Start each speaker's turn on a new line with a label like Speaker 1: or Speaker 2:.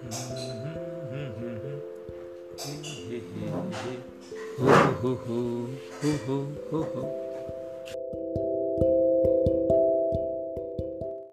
Speaker 1: Hoo, hoo, hoo, hoo, hoo, hoo.